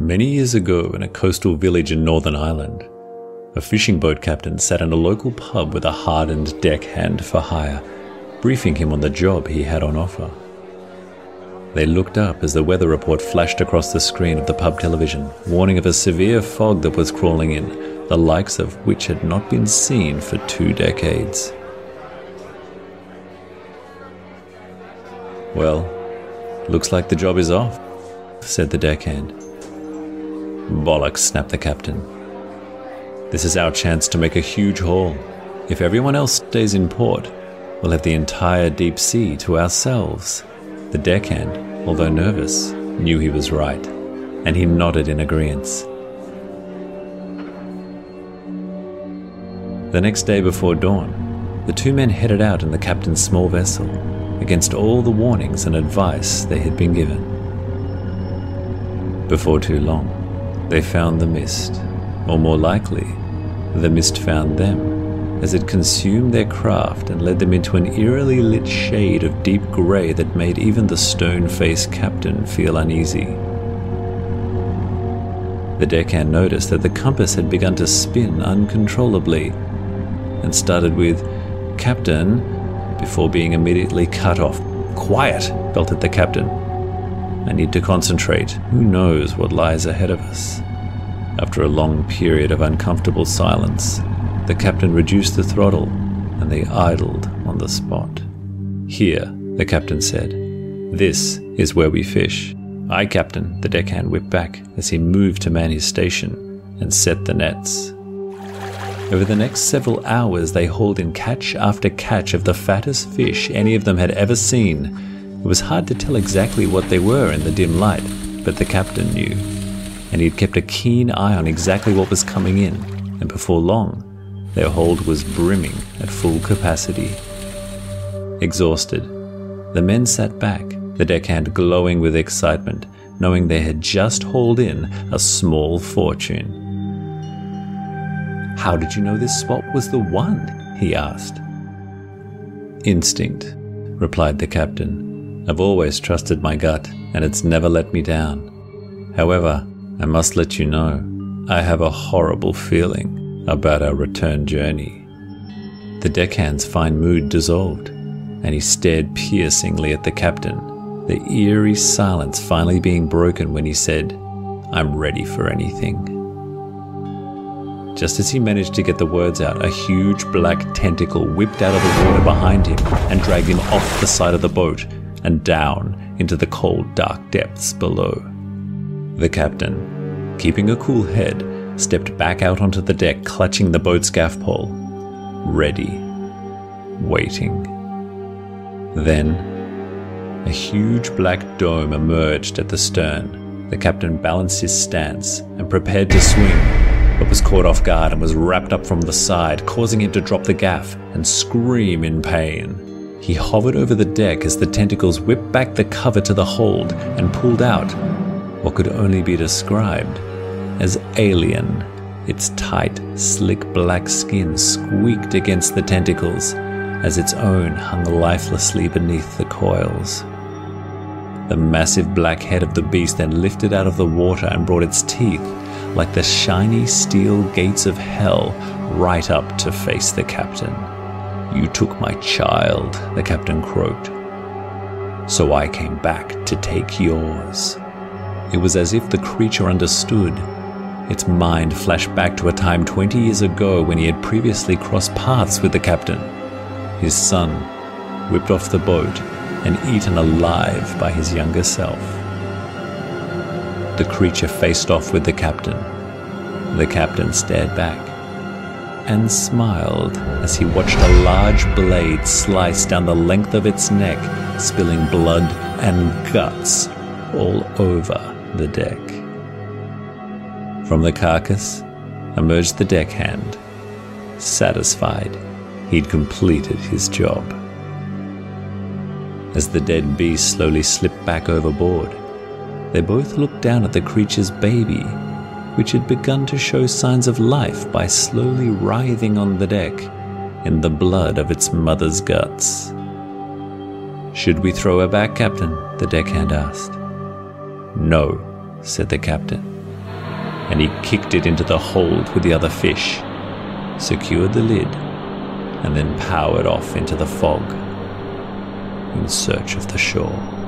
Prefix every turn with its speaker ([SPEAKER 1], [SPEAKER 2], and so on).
[SPEAKER 1] Many years ago, in a coastal village in Northern Ireland, a fishing boat captain sat in a local pub with a hardened deckhand for hire, briefing him on the job he had on offer. They looked up as the weather report flashed across the screen of the pub television, warning of a severe fog that was crawling in, the likes of which had not been seen for two decades. Well, looks like the job is off, said the deckhand. Bollocks, snapped the captain. This is our chance to make a huge haul. If everyone else stays in port, we'll have the entire deep sea to ourselves. The deckhand, although nervous, knew he was right, and he nodded in agreement. The next day before dawn, the two men headed out in the captain's small vessel, against all the warnings and advice they had been given. Before too long, they found the mist, or more likely, the mist found them, as it consumed their craft and led them into an eerily lit shade of deep grey that made even the stone faced captain feel uneasy. The deckhand noticed that the compass had begun to spin uncontrollably and started with, Captain, before being immediately cut off. Quiet, belted the captain. I need to concentrate. Who knows what lies ahead of us? After a long period of uncomfortable silence, the captain reduced the throttle and they idled on the spot. Here, the captain said, this is where we fish. Aye, Captain, the deckhand whipped back as he moved to man his station and set the nets. Over the next several hours, they hauled in catch after catch of the fattest fish any of them had ever seen. It was hard to tell exactly what they were in the dim light, but the captain knew and he had kept a keen eye on exactly what was coming in, and before long, their hold was brimming at full capacity. Exhausted, the men sat back, the deckhand glowing with excitement, knowing they had just hauled in a small fortune. How did you know this spot was the one? he asked. Instinct, replied the captain. I've always trusted my gut, and it's never let me down. However, I must let you know, I have a horrible feeling about our return journey. The deckhand's fine mood dissolved, and he stared piercingly at the captain, the eerie silence finally being broken when he said, I'm ready for anything. Just as he managed to get the words out, a huge black tentacle whipped out of the water behind him and dragged him off the side of the boat and down into the cold, dark depths below. The captain, keeping a cool head, stepped back out onto the deck, clutching the boat's gaff pole. Ready. Waiting. Then, a huge black dome emerged at the stern. The captain balanced his stance and prepared to swing, but was caught off guard and was wrapped up from the side, causing him to drop the gaff and scream in pain. He hovered over the deck as the tentacles whipped back the cover to the hold and pulled out what could only be described as alien. Its tight, slick black skin squeaked against the tentacles as its own hung lifelessly beneath the coils. The massive black head of the beast then lifted out of the water and brought its teeth, like the shiny steel gates of hell, right up to face the captain. You took my child, the captain croaked. So I came back to take yours. It was as if the creature understood. Its mind flashed back to a time 20 years ago when he had previously crossed paths with the captain. His son, whipped off the boat and eaten alive by his younger self. The creature faced off with the captain. The captain stared back and smiled as he watched a large blade slice down the length of its neck, spilling blood and guts all over the deck. From the carcass emerged the deckhand, satisfied he'd completed his job. As the dead beast slowly slipped back overboard, they both looked down at the creature's baby, which had begun to show signs of life by slowly writhing on the deck in the blood of its mother's guts. Should we throw her back, Captain? the deckhand asked. No, said the captain. and he kicked it into the hold with the other fish, secured the lid, and then powered off into the fog in search of the shore.